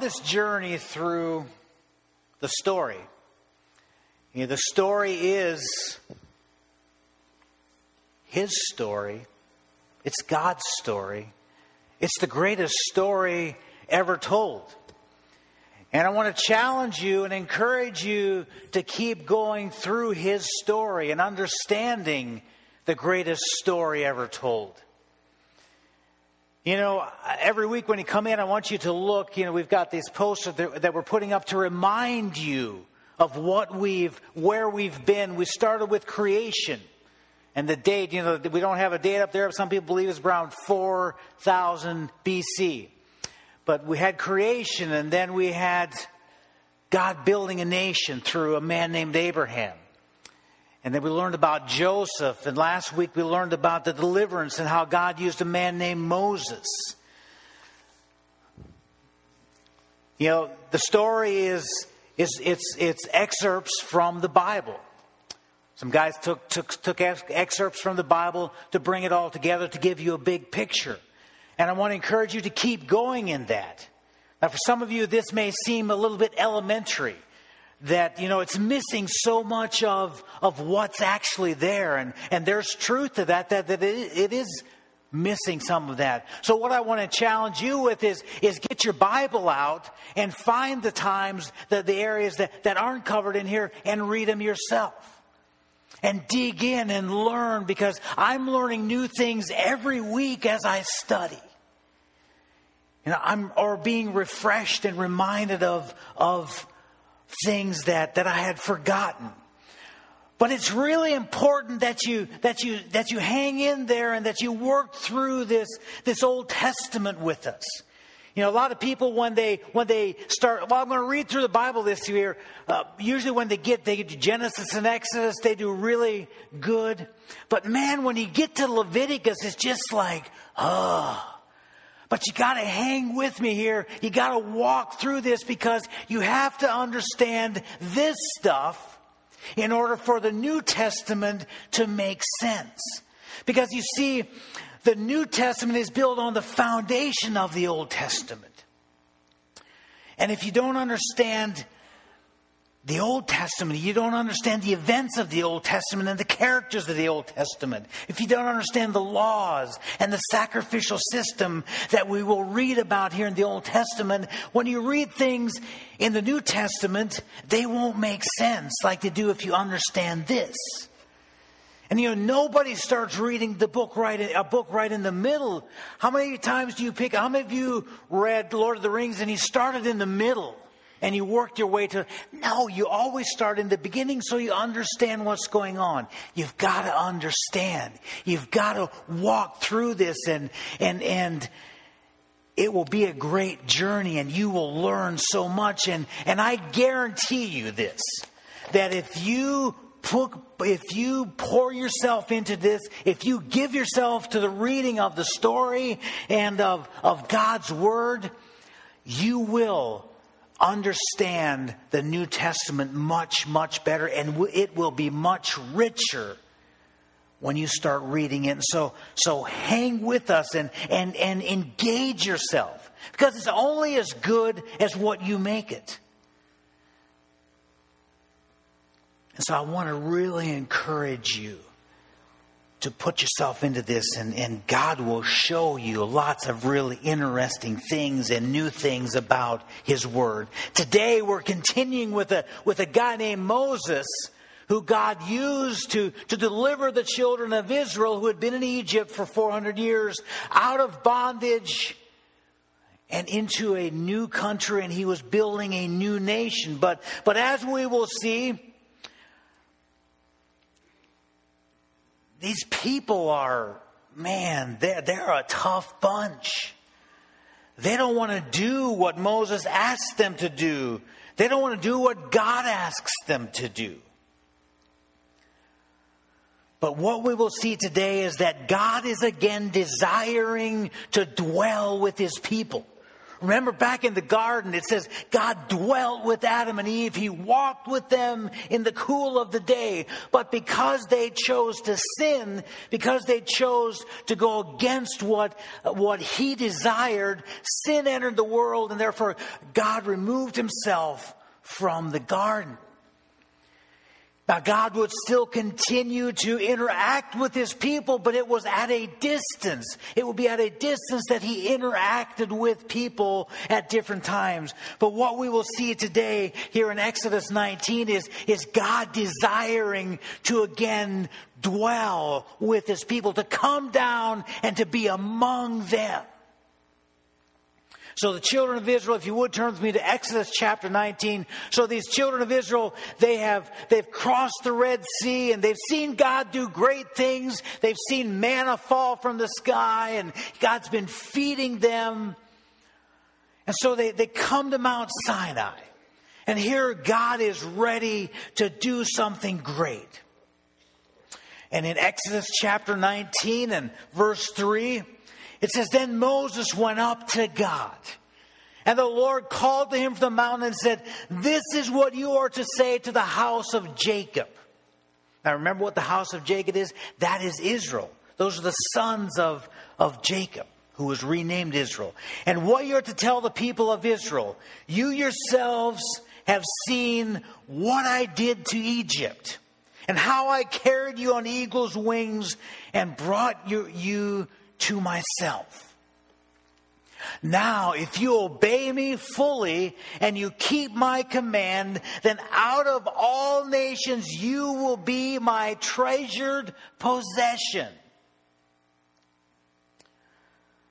this journey through the story. You know, the story is His story, it's God's story, it's the greatest story ever told. And I want to challenge you and encourage you to keep going through His story and understanding the greatest story ever told. You know, every week when you come in, I want you to look. You know, we've got these posters that we're putting up to remind you of what we've, where we've been. We started with creation. And the date, you know, we don't have a date up there. Some people believe it's around 4000 BC. But we had creation, and then we had God building a nation through a man named Abraham. And then we learned about Joseph. And last week we learned about the deliverance and how God used a man named Moses. You know, the story is, is it's, it's excerpts from the Bible. Some guys took, took, took excerpts from the Bible to bring it all together to give you a big picture. And I want to encourage you to keep going in that. Now, for some of you, this may seem a little bit elementary that you know it's missing so much of of what's actually there. And and there's truth to that that, that it, is missing some of that. So what i want to challenge you with is is get your bible out and find the times that the areas that that aren't covered in here and read them yourself. And dig in and learn because i'm learning new things every week as i study. You know i'm or being refreshed and reminded of of things that, that I had forgotten. But it's really important that you, that you, that you hang in there and that you work through this, this Old Testament with us. You know, a lot of people when they when they start. Well, I'm going to read through the Bible this year. Uh, usually, when they get they get to Genesis and Exodus, they do really good. But man, when you get to Leviticus, it's just like, oh, but you got to hang with me here. You got to walk through this because you have to understand this stuff in order for the New Testament to make sense. Because you see, the New Testament is built on the foundation of the Old Testament. And if you don't understand the Old Testament, you don't understand the events of the Old Testament and the characters of the Old Testament, if you don't understand the laws and the sacrificial system that we will read about here in the Old Testament, when you read things in the New Testament, they won't make sense like they do if you understand this. And you know, nobody starts reading the book right, a book right in the middle. How many times do you pick, how many of you read Lord of the Rings and he started in the middle? And you worked your way to. No, you always start in the beginning so you understand what's going on. You've got to understand. You've got to walk through this and, and, and, it will be a great journey and you will learn so much. And, and I guarantee you this, that if you put, if you pour yourself into this, if you give yourself to the reading of the story and of, of God's word, you will understand the New Testament much, much better, and it will be much richer when you start reading it. And so, so hang with us and, and, and engage yourself because it's only as good as what you make it. And so I want to really encourage you to put yourself into this, and, and God will show you lots of really interesting things and new things about His Word. Today, we're continuing with a, with a guy named Moses who God used to, to deliver the children of Israel who had been in Egypt for 400 years out of bondage and into a new country, and he was building a new nation. But, but as we will see, these people are, man, they're, they're a tough bunch. They don't want to do what Moses asked them to do. They don't want to do what God asks them to do. But what we will see today is that God is again desiring to dwell with his people. Remember back in the garden, it says God dwelt with Adam and Eve. He walked with them in the cool of the day. But because they chose to sin, because they chose to go against what, what he desired, sin entered the world and therefore God removed himself from the garden. Now, God would still continue to interact with his people, but it was at a distance. It would be at a distance that he interacted with people at different times. But what we will see today here in Exodus 19 is, is God desiring to again dwell with his people, to come down and to be among them. So the children of Israel, if you would turn with me to Exodus chapter 19. So these children of Israel, they have, they've crossed the Red Sea and they've seen God do great things. They've seen manna fall from the sky and God's been feeding them. And so they, they come to Mount Sinai. And here God is ready to do something great. And in Exodus chapter 19 and verse 3, it says, Then Moses went up to God. And the Lord called to him from the mountain and said, This is what you are to say to the house of Jacob. Now remember what the house of Jacob is? That is Israel. Those are the sons of, of Jacob, who was renamed Israel. And what you're to tell the people of Israel, you yourselves have seen what I did to Egypt, and how I carried you on eagle's wings and brought you, you to myself. Now, if you obey me fully and you keep my command, then out of all nations you will be my treasured possession.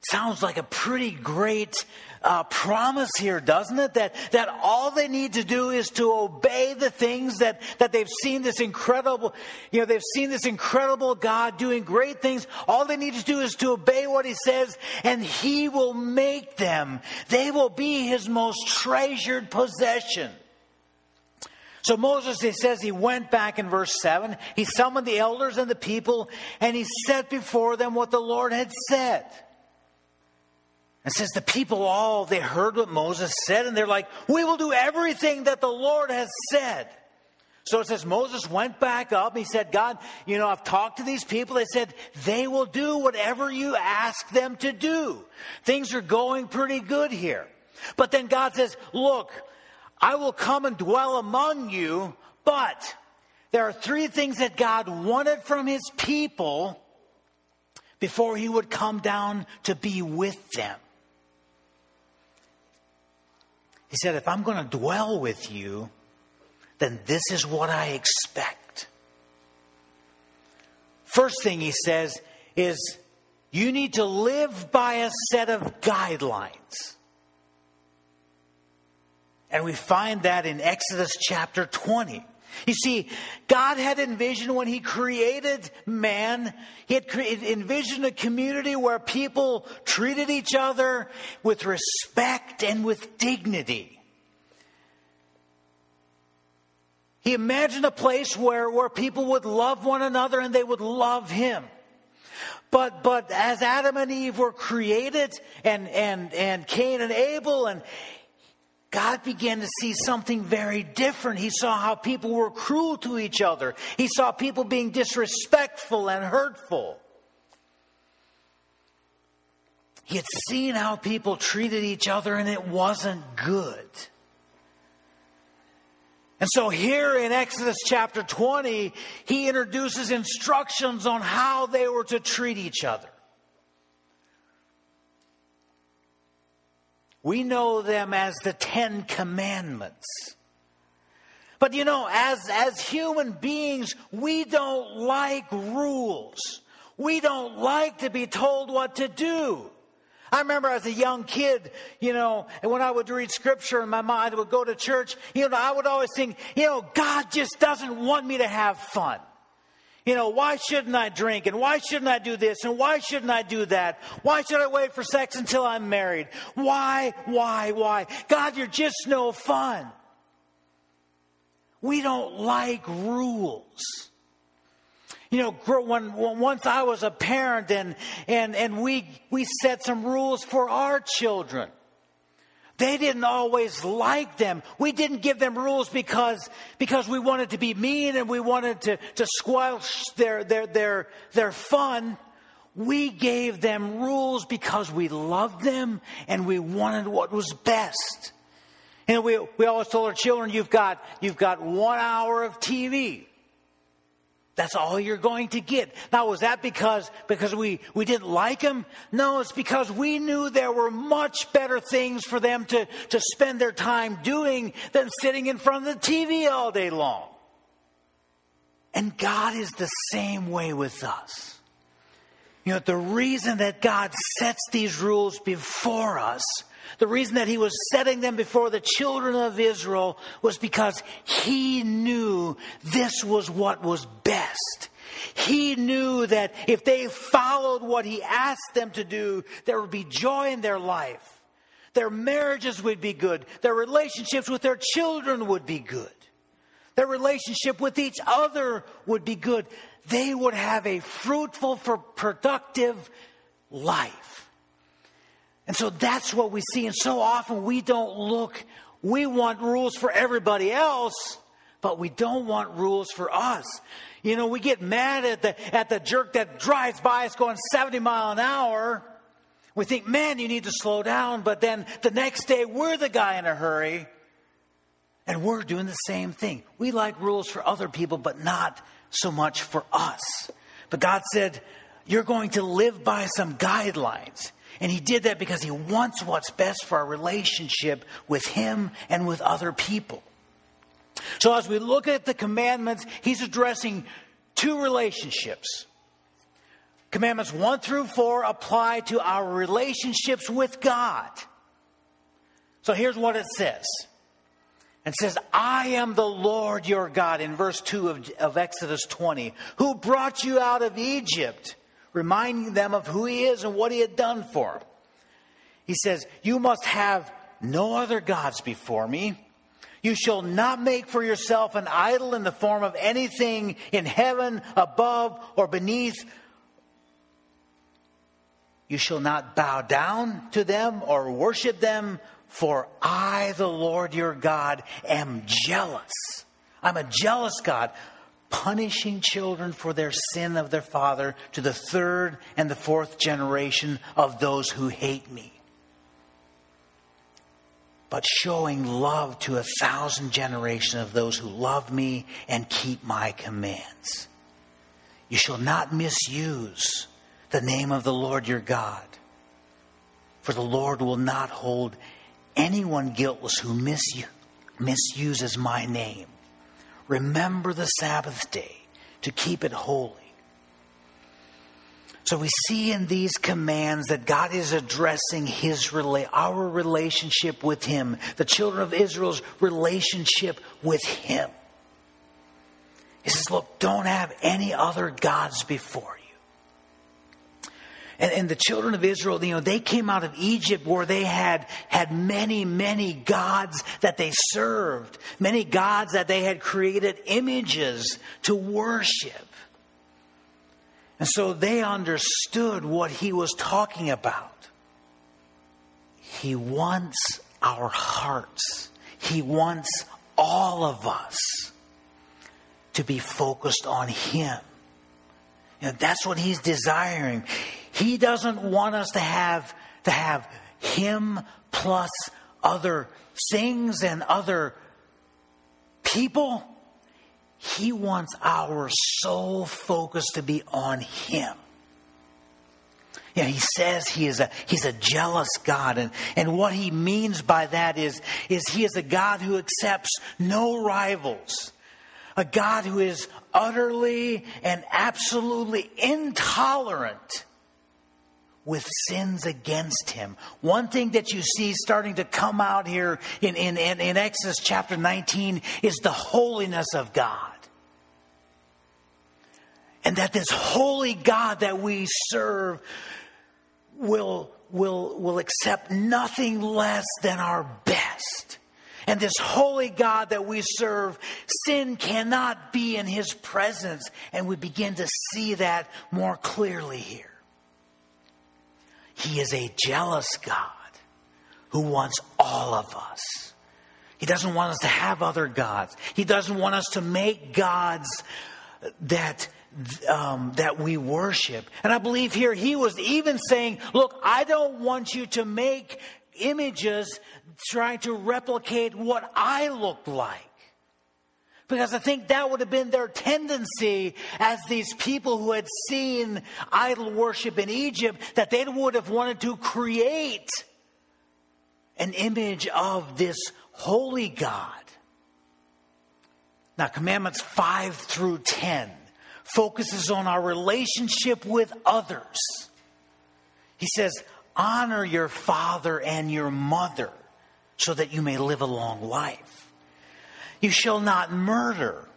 Sounds like a pretty great uh, promise here, doesn't it? That, that all they need to do is to obey the things that, that they've seen this incredible, you know, they've seen this incredible God doing great things. All they need to do is to obey what He says, and He will make them. They will be His most treasured possession. So Moses, he says, he went back in verse 7. He summoned the elders and the people, and he set before them what the Lord had said. And says the people all, they heard what Moses said, and they're like, we will do everything that the Lord has said. So it says Moses went back up. He said, God, you know, I've talked to these people. They said they will do whatever you ask them to do. Things are going pretty good here. But then God says, look, I will come and dwell among you, but there are three things that God wanted from his people before he would come down to be with them. He said, If I'm going to dwell with you, then this is what I expect. First thing he says is, you need to live by a set of guidelines. And we find that in Exodus chapter 20. You see, God had envisioned when He created man, He had envisioned a community where people treated each other with respect and with dignity. He imagined a place where, where people would love one another and they would love Him. But, but as Adam and Eve were created and, and, and Cain and Abel and God began to see something very different. He saw how people were cruel to each other. He saw people being disrespectful and hurtful. He had seen how people treated each other and it wasn't good. And so here in Exodus chapter 20, he introduces instructions on how they were to treat each other. We know them as the Ten Commandments. But you know, as, as human beings, we don't like rules. We don't like to be told what to do. I remember as a young kid, you know, and when I would read scripture in my mind, would go to church, you know, I would always think, you know, God just doesn't want me to have fun. You know, why shouldn't I drink? And why shouldn't I do this? And why shouldn't I do that? Why should I wait for sex until I'm married? Why, why, why? God, you're just no fun. We don't like rules. You know, when, once I was a parent and, and, and we, we set some rules for our children. They didn't always like them. We didn't give them rules because, because we wanted to be mean and we wanted to, to squelch their, their, their, their fun. We gave them rules because we loved them and we wanted what was best. Know, we, we always told our children, you've got, you've got one hour of TV. That's all you're going to get. Now, was that because, because we, we didn't like them? No, it's because we knew there were much better things for them to, to spend their time doing than sitting in front of the TV all day long. And God is the same way with us. You know, the reason that God sets these rules before us the reason that he was setting them before the children of Israel was because he knew this was what was best. He knew that if they followed what he asked them to do, there would be joy in their life. Their marriages would be good. Their relationships with their children would be good. Their relationship with each other would be good. They would have a fruitful, for productive life. And so that's what we see. And so often we don't look, we want rules for everybody else, but we don't want rules for us. You know, we get mad at the, at the jerk that drives by us going 70 mile an hour. We think, man, you need to slow down. But then the next day, we're the guy in a hurry. And we're doing the same thing. We like rules for other people, but not so much for us. But God said, you're going to live by some guidelines. And he did that because he wants what's best for our relationship with him and with other people. So as we look at the commandments, he's addressing two relationships. Commandments one through four apply to our relationships with God. So here's what it says. It says, I am the Lord your God in verse 2 of, of Exodus 20, who brought you out of Egypt reminding them of who he is and what he had done for them. He says, You must have no other gods before me. You shall not make for yourself an idol in the form of anything in heaven, above, or beneath. You shall not bow down to them or worship them, for I, the Lord your God, am jealous. I'm a jealous God punishing children for their sin of their father to the third and the fourth generation of those who hate me. But showing love to a thousand generations of those who love me and keep my commands. You shall not misuse the name of the Lord your God, for the Lord will not hold anyone guiltless who misuses my name. Remember the Sabbath day to keep it holy. So we see in these commands that God is addressing his our relationship with him, the children of Israel's relationship with him. He says, look, don't have any other gods before and, and the children of Israel, you know, they came out of Egypt where they had, had many, many gods that they served, many gods that they had created images to worship. And so they understood what he was talking about. He wants our hearts. He wants all of us to be focused on him. You know, that's what he's desiring. He doesn't want us to have to have him plus other things and other people. He wants our sole focus to be on him. Yeah, he says he is a he's a jealous God, and, and what he means by that is, is he is a God who accepts no rivals a God who is utterly and absolutely intolerant with sins against him. One thing that you see starting to come out here in, in, in, in Exodus chapter 19 is the holiness of God. And that this holy God that we serve will, will, will accept nothing less than our best. And this holy God that we serve, sin cannot be in his presence. And we begin to see that more clearly here. He is a jealous God who wants all of us. He doesn't want us to have other gods. He doesn't want us to make gods that um, that we worship. And I believe here he was even saying, "Look, I don't want you to make images trying to replicate what I look like." Because I think that would have been their tendency as these people who had seen idol worship in Egypt, that they would have wanted to create an image of this holy God. Now, commandments 5 through 10 focuses on our relationship with others. He says, honor your father and your mother so that you may live a long life. You shall not murder.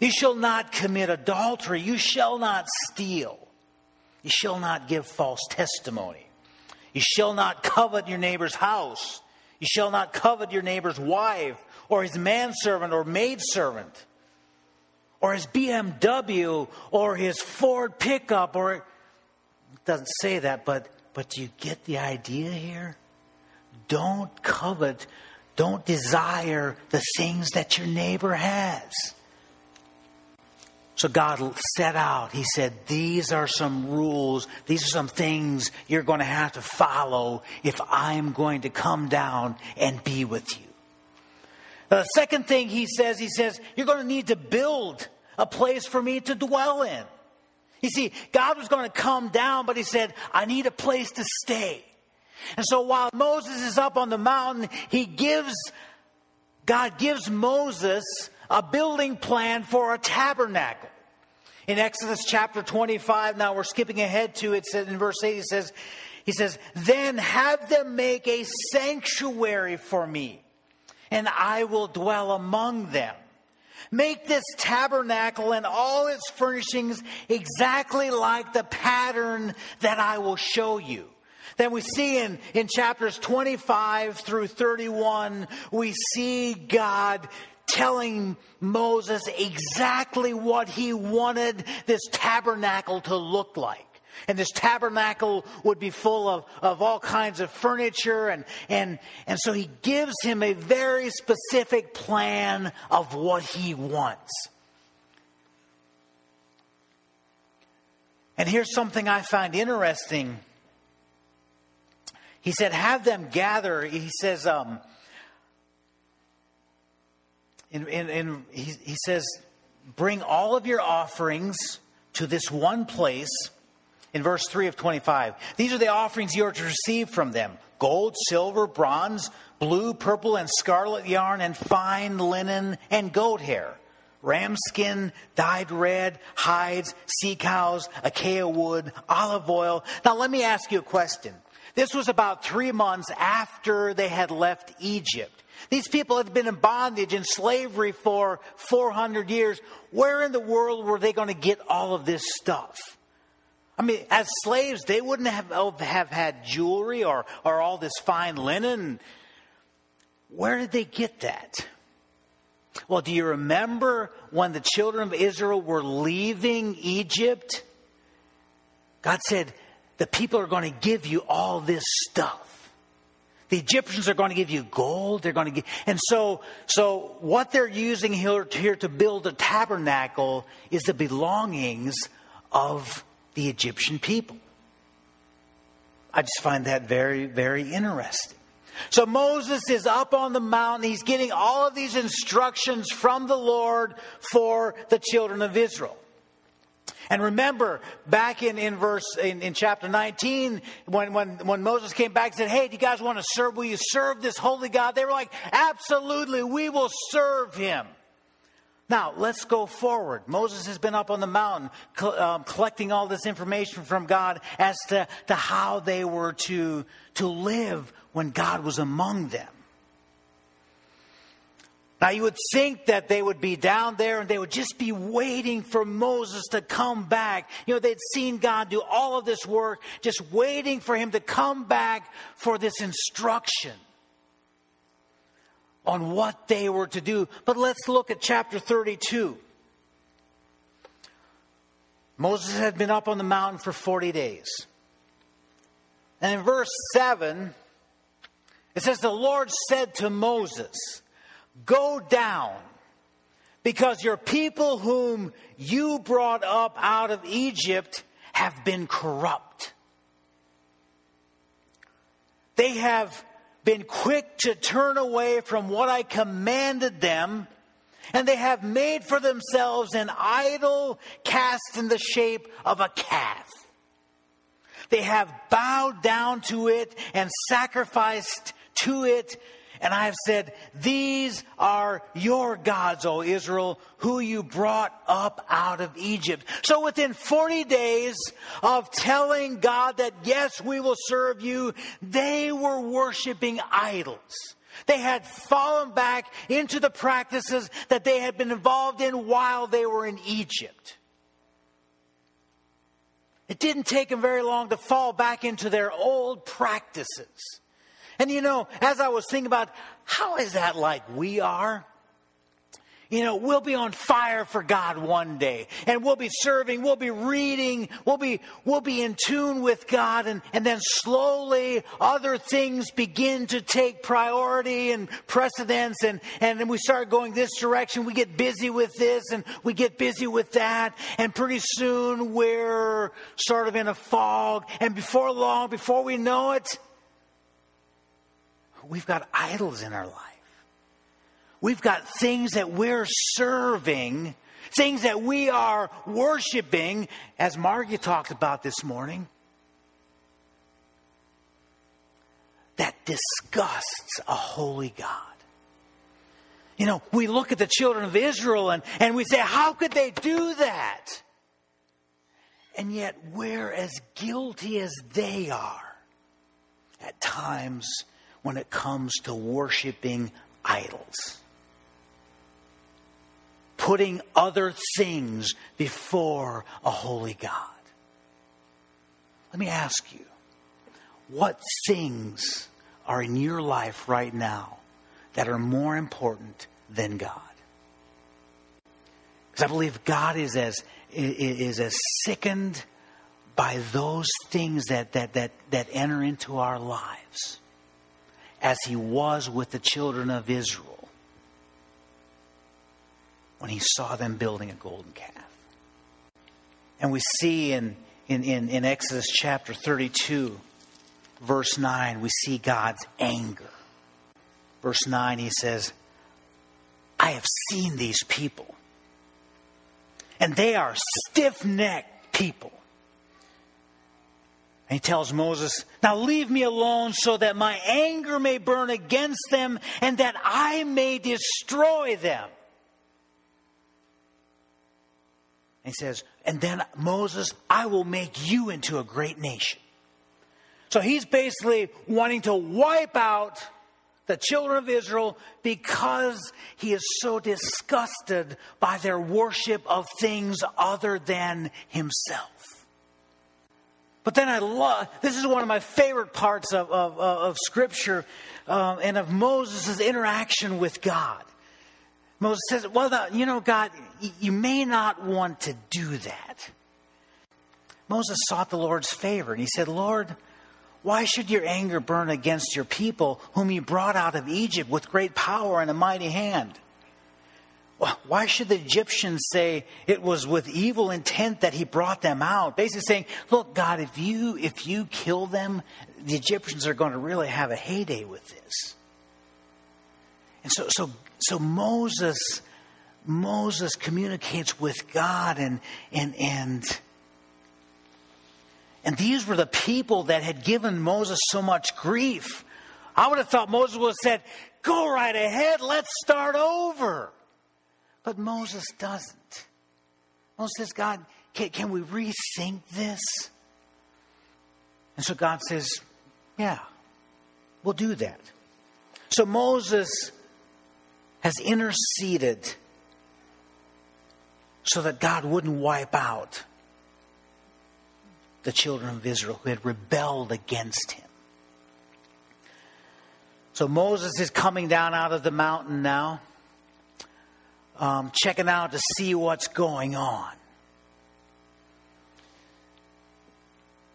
You shall not commit adultery. You shall not steal. You shall not give false testimony. You shall not covet your neighbor's house. You shall not covet your neighbor's wife, or his manservant, or maidservant, or his BMW, or his Ford pickup, or it doesn't say that, but but do you get the idea here? Don't covet don't desire the things that your neighbor has. So God set out, He said, These are some rules, these are some things you're going to have to follow if I'm going to come down and be with you. The second thing He says, He says, You're going to need to build a place for me to dwell in. You see, God was going to come down, but He said, I need a place to stay. And so while Moses is up on the mountain, he gives, God gives Moses a building plan for a tabernacle. In Exodus chapter 25, now we're skipping ahead to it, in verse 8, he says, he says, Then have them make a sanctuary for me, and I will dwell among them. Make this tabernacle and all its furnishings exactly like the pattern that I will show you. Then we see in, in chapters 25 through 31, we see God telling Moses exactly what he wanted this tabernacle to look like. And this tabernacle would be full of, of all kinds of furniture. And, and, and so he gives him a very specific plan of what he wants. And here's something I find interesting he said, have them gather. He says, um, in, in, in, he, he says, bring all of your offerings to this one place in verse 3 of 25. These are the offerings you are to receive from them gold, silver, bronze, blue, purple, and scarlet yarn, and fine linen and goat hair, ram skin, dyed red, hides, sea cows, acacia wood, olive oil. Now, let me ask you a question. This was about three months after they had left Egypt. These people had been in bondage and slavery for 400 years. Where in the world were they going to get all of this stuff? I mean, as slaves, they wouldn't have, oh, have had jewelry or, or all this fine linen. Where did they get that? Well, do you remember when the children of Israel were leaving Egypt? God said, the people are going to give you all this stuff. The Egyptians are going to give you gold. They're going to give, and so, so what they're using here, here to build a tabernacle is the belongings of the Egyptian people. I just find that very, very interesting. So Moses is up on the mountain. He's getting all of these instructions from the Lord for the children of Israel. And remember, back in, in verse, in, in chapter 19, when, when, when Moses came back and said, Hey, do you guys want to serve? Will you serve this holy God? They were like, Absolutely, we will serve him. Now, let's go forward. Moses has been up on the mountain um, collecting all this information from God as to, to how they were to, to live when God was among them. Now, you would think that they would be down there and they would just be waiting for Moses to come back. You know, they'd seen God do all of this work, just waiting for him to come back for this instruction on what they were to do. But let's look at chapter 32. Moses had been up on the mountain for 40 days. And in verse 7, It says, The Lord said to Moses, Go down, because your people whom you brought up out of Egypt have been corrupt. They have been quick to turn away from what I commanded them, and they have made for themselves an idol cast in the shape of a calf. They have bowed down to it and sacrificed to it. And I have said, These are your gods, O Israel, who you brought up out of Egypt. So within 40 days of telling God that, yes, we will serve you, they were worshiping idols. They had fallen back into the practices that they had been involved in while they were in Egypt. It didn't take them very long to fall back into their old practices. And you know, as I was thinking about how is that like we are? You know, we'll be on fire for God one day and we'll be serving, we'll be reading, we'll be, we'll be in tune with God and, and then slowly other things begin to take priority and precedence and, and then we start going this direction. We get busy with this and we get busy with that and pretty soon we're sort of in a fog and before long, before we know it, we've got idols in our life. We've got things that we're serving, things that we are worshiping, as Margie talked about this morning, that disgusts a holy God. You know, we look at the children of Israel and, and we say, how could they do that? And yet, we're as guilty as they are at times when it comes to worshiping idols putting other things before a holy God. Let me ask you, what things are in your life right now that are more important than God? Because I believe God is as is as sickened by those things that, that, that, that enter into our lives as he was with the children of Israel when he saw them building a golden calf. And we see in, in, in, in Exodus chapter 32, verse 9, we see God's anger. Verse 9, he says, I have seen these people, and they are stiff necked people. And he tells Moses, Now leave me alone so that my anger may burn against them and that I may destroy them. he says, and then Moses, I will make you into a great nation. So he's basically wanting to wipe out the children of Israel because he is so disgusted by their worship of things other than himself. But then I love, this is one of my favorite parts of, of, of Scripture um, and of Moses' interaction with God. Moses says, Well, you know, God, you may not want to do that. Moses sought the Lord's favor and he said, Lord, why should your anger burn against your people, whom you brought out of Egypt with great power and a mighty hand? Why should the Egyptians say it was with evil intent that he brought them out? Basically saying, look, God, if you if you kill them, the Egyptians are going to really have a heyday with this. And so so so Moses, Moses communicates with God and and and and these were the people that had given Moses so much grief. I would have thought Moses would have said, Go right ahead, let's start over. But Moses doesn't. Moses says, God, can, can we rethink this? And so God says, Yeah, we'll do that. So Moses has interceded so that God wouldn't wipe out the children of Israel who had rebelled against him. So Moses is coming down out of the mountain now, um, checking out to see what's going on.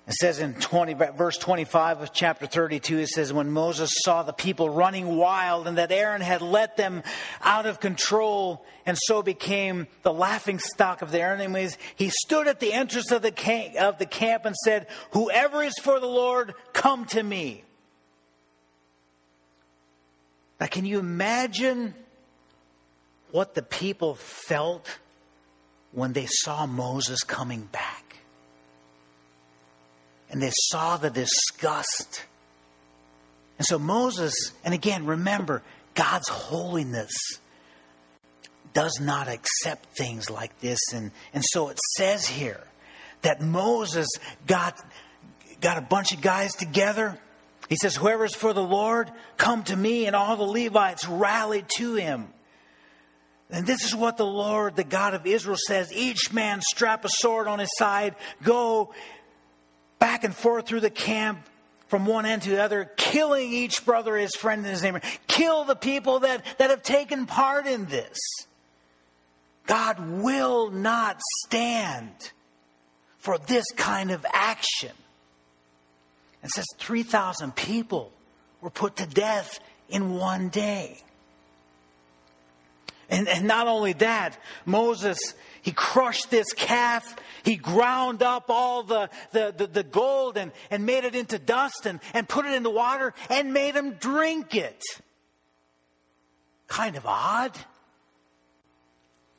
It says in 20, verse 25 of chapter 32, it says, When Moses saw the people running wild and that Aaron had let them out of control and so became the laughing stock of their enemies, he stood at the entrance of the, camp, of the camp and said, Whoever is for the Lord, come to me. Now, can you imagine what the people felt when they saw Moses coming back? and they saw the disgust. And so Moses, and again, remember, God's holiness does not accept things like this. And, and so it says here that Moses got, got a bunch of guys together. He says, Whoever's for the Lord, come to me. And all the Levites rallied to him. And this is what the Lord, the God of Israel, says Each man strap a sword on his side, go back and forth through the camp from one end to the other, killing each brother, his friend, and his neighbor. Kill the people that, that have taken part in this. God will not stand for this kind of action. It says 3,000 people were put to death in one day. And, and not only that, Moses, he crushed this calf he ground up all the, the, the, the gold and, and made it into dust and, and put it in the water and made him drink it. Kind of odd.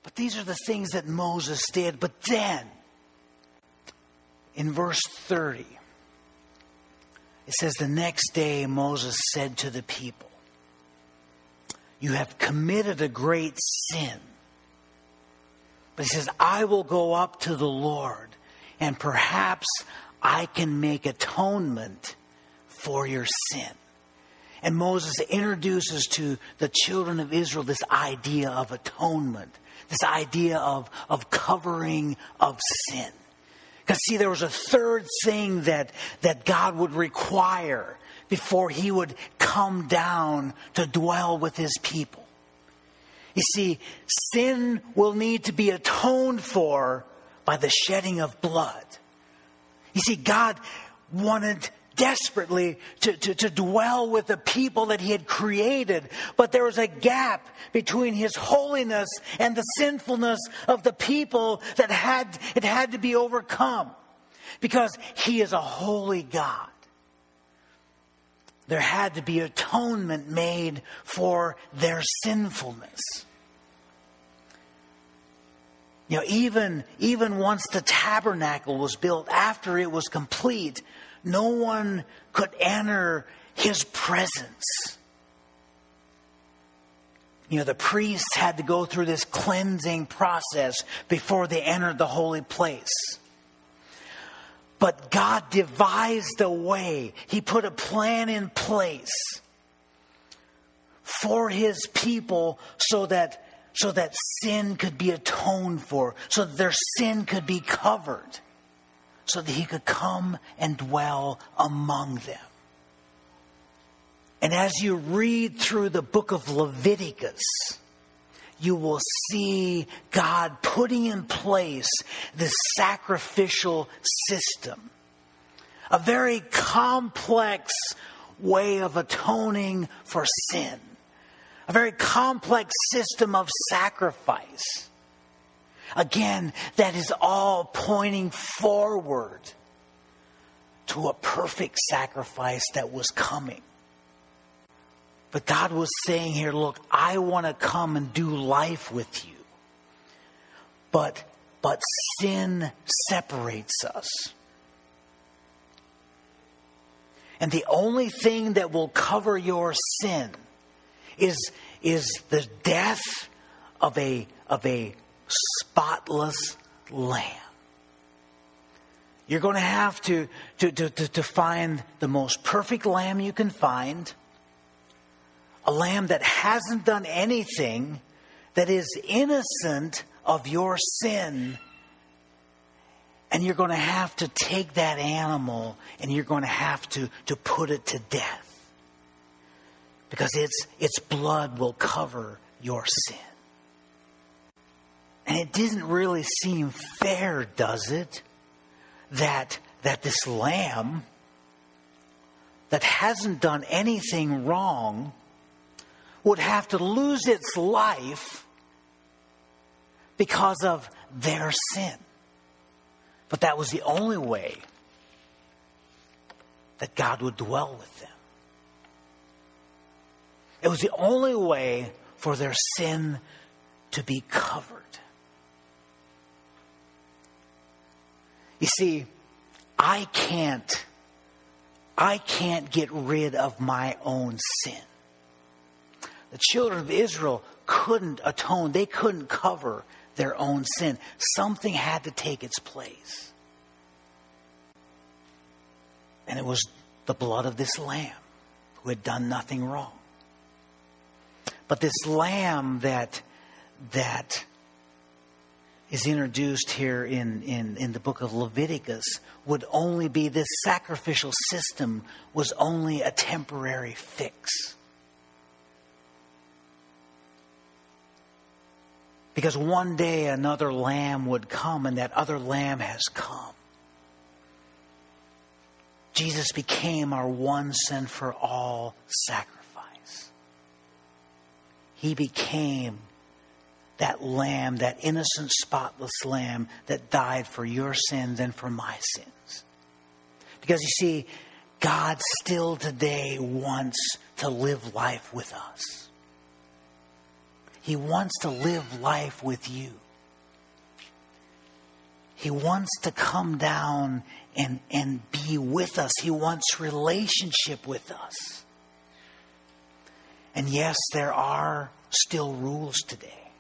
But these are the things that Moses did. But then, in verse 30, it says, The next day Moses said to the people, You have committed a great sin but he says, I will go up to the Lord, and perhaps I can make atonement for your sin. And Moses introduces to the children of Israel this idea of atonement, this idea of, of covering of sin. Because, see, there was a third thing that, that God would require before he would come down to dwell with his people. You see, sin will need to be atoned for by the shedding of blood. You see, God wanted desperately to, to, to, dwell with the people that he had created, but there was a gap between his holiness and the sinfulness of the people that had it had to be overcome. Because he is a holy God. There had to be atonement made for their sinfulness. You know, even, even once the tabernacle was built, after it was complete, no one could enter his presence. You know, the priests had to go through this cleansing process before they entered the holy place. But God devised a way, He put a plan in place for His people so that so that sin could be atoned for, so that their sin could be covered, so that he could come and dwell among them. And as you read through the book of Leviticus, you will see God putting in place this sacrificial system, a very complex way of atoning for sin a very complex system of sacrifice. Again, that is all pointing forward to a perfect sacrifice that was coming. But God was saying here, look, I want to come and do life with you. But but sin separates us. And the only thing that will cover your sin is, is the death of a, of a spotless lamb. You're going to have to, to, to, to, find the most perfect lamb you can find, a lamb that hasn't done anything, that is innocent of your sin. And you're going to have to take that animal and you're going to have to, to put it to death because its, its blood will cover your sin. And it didn't really seem fair, does it? That, that this lamb that hasn't done anything wrong would have to lose its life because of their sin. But that was the only way that God would dwell with them. It was the only way for their sin to be covered. You see, I can't I can't get rid of my own sin. The children of Israel couldn't atone. They couldn't cover their own sin. Something had to take its place. And it was the blood of this lamb who had done nothing wrong. But this lamb that that is introduced here in, in, in the book of Leviticus would only be this sacrificial system was only a temporary fix. Because one day another lamb would come, and that other lamb has come. Jesus became our one sin for all sacrifice. He became that lamb, that innocent, spotless lamb that died for your sins and for my sins. Because you see, God still today wants to live life with us. He wants to live life with you. He wants to come down and, and be with us. He wants relationship with us. And yes, there are still rules today.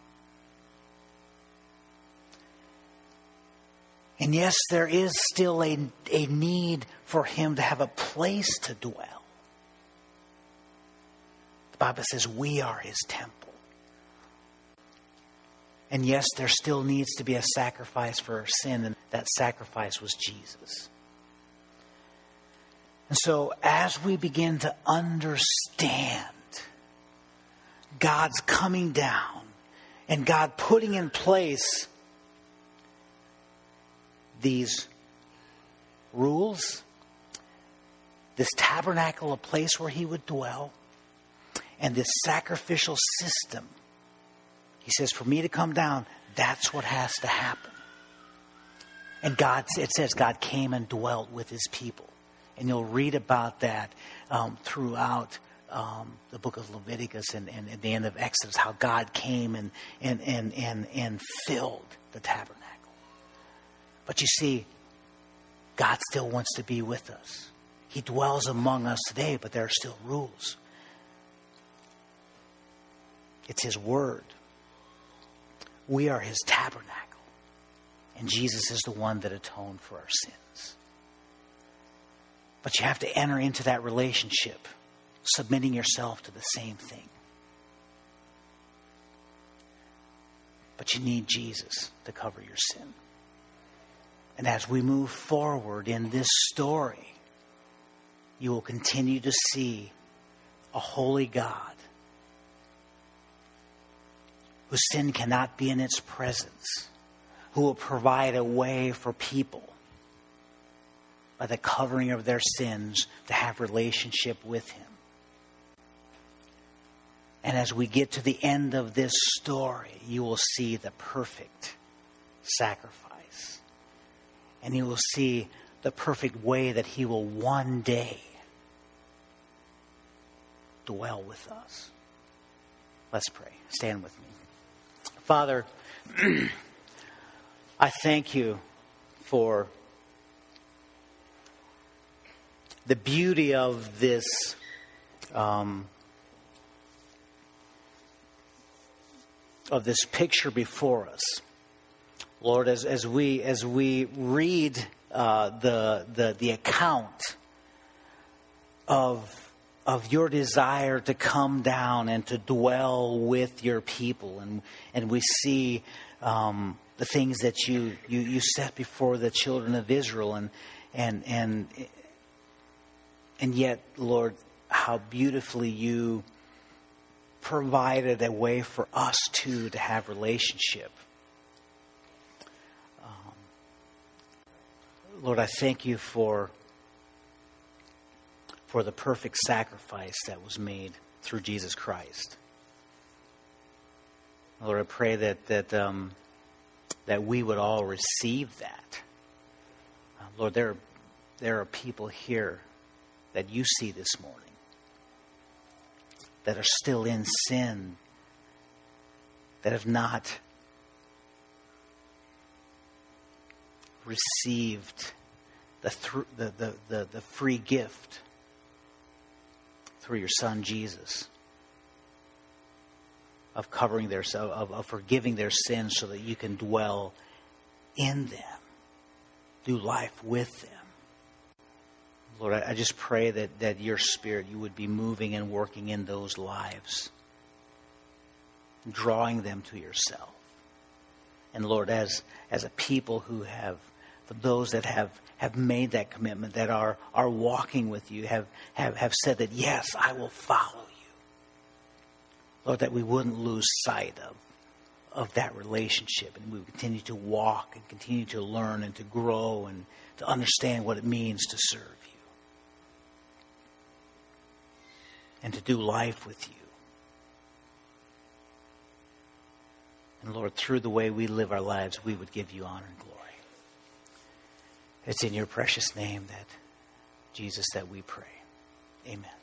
And yes, there is still a, a need for him to have a place to dwell. The Bible says we are his temple. And yes, there still needs to be a sacrifice for our sin, and that sacrifice was Jesus. And so, as we begin to understand God's coming down and God putting in place these rules, this tabernacle, a place where He would dwell, and this sacrificial system he says, For me to come down, that's what has to happen. And God, it says God came and dwelt with his people. And you'll read about that um, throughout um, the book of Leviticus and, and at the end of Exodus, how God came and, and, and, and, and filled the tabernacle. But you see, God still wants to be with us. He dwells among us today, but there are still rules. It's His Word. We are his tabernacle. And Jesus is the one that atoned for our sins. But you have to enter into that relationship, submitting yourself to the same thing. But you need Jesus to cover your sin. And as we move forward in this story, you will continue to see a holy God whose sin cannot be in its presence, who will provide a way for people by the covering of their sins to have relationship with him. And as we get to the end of this story, you will see the perfect sacrifice. And you will see the perfect way that he will one day dwell with us. Let's pray. Stand with me. Father, I thank you for the beauty of this um, of this picture before us, Lord. As, as we as we read uh, the the the account of of your desire to come down and to dwell with your people. And, and we see um, the things that you, you, you set before the children of Israel. And, and, and, and yet, Lord, how beautifully you provided a way for us too to have relationship. Um, Lord, I thank you for, for the perfect sacrifice that was made through Jesus Christ. Lord, I pray that, that, um, that we would all receive that. Uh, Lord, there, there are people here that you see this morning that are still in sin, that have not received the, th- the, the, the, the free gift through your son Jesus of covering their of, of forgiving their sins so that you can dwell in them do life with them. Lord I, I just pray that that your spirit you would be moving and working in those lives drawing them to yourself. And lord as as a people who have for those that have, have made that commitment, that are, are walking with you, have, have, have said that, yes, I will follow you. Lord, that we wouldn't lose sight of, of that relationship and we would continue to walk and continue to learn and to grow and to understand what it means to serve you and to do life with you. And Lord, through the way we live our lives, we would give you honor and glory. It's in your precious name that, Jesus, that we pray. Amen.